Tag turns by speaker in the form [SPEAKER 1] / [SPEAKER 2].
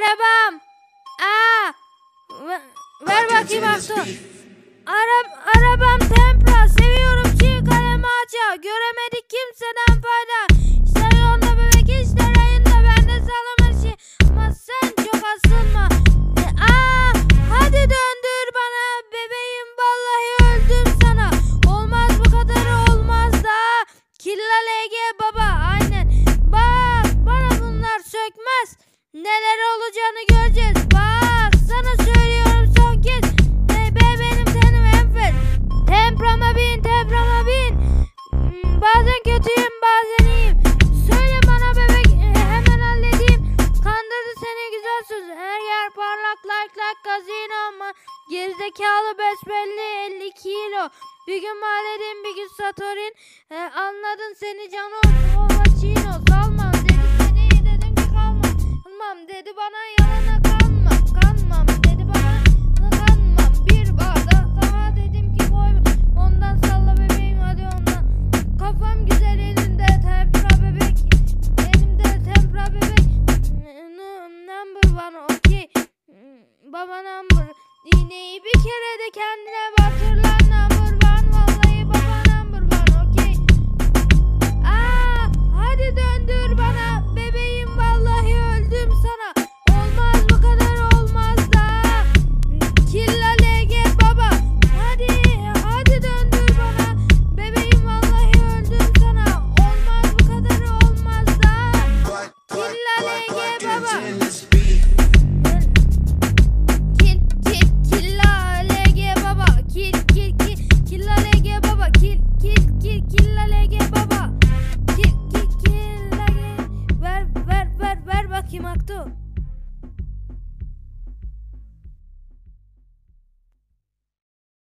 [SPEAKER 1] Arabam. Aa. Ver bakayım Aksu. Arab arabam tempra. Seviyorum çiğ kalem ağaca. Göremedik kimseden fayda. Bazen kötüyüm bazen iyiyim. Söyle bana bebek e, hemen halledeyim. Kandırdı seni güzel söz. Her yer parlak like like gazino ama gerizekalı besbelli 50 kilo. Bir gün mahalledin bir gün satorin. Ee, anladın seni canı olsun. Oha çino salmam dedi seni dedim ki kalmam. Kalmam dedi bana yalan Baban hamur iğneyi bir kere de kendine bak.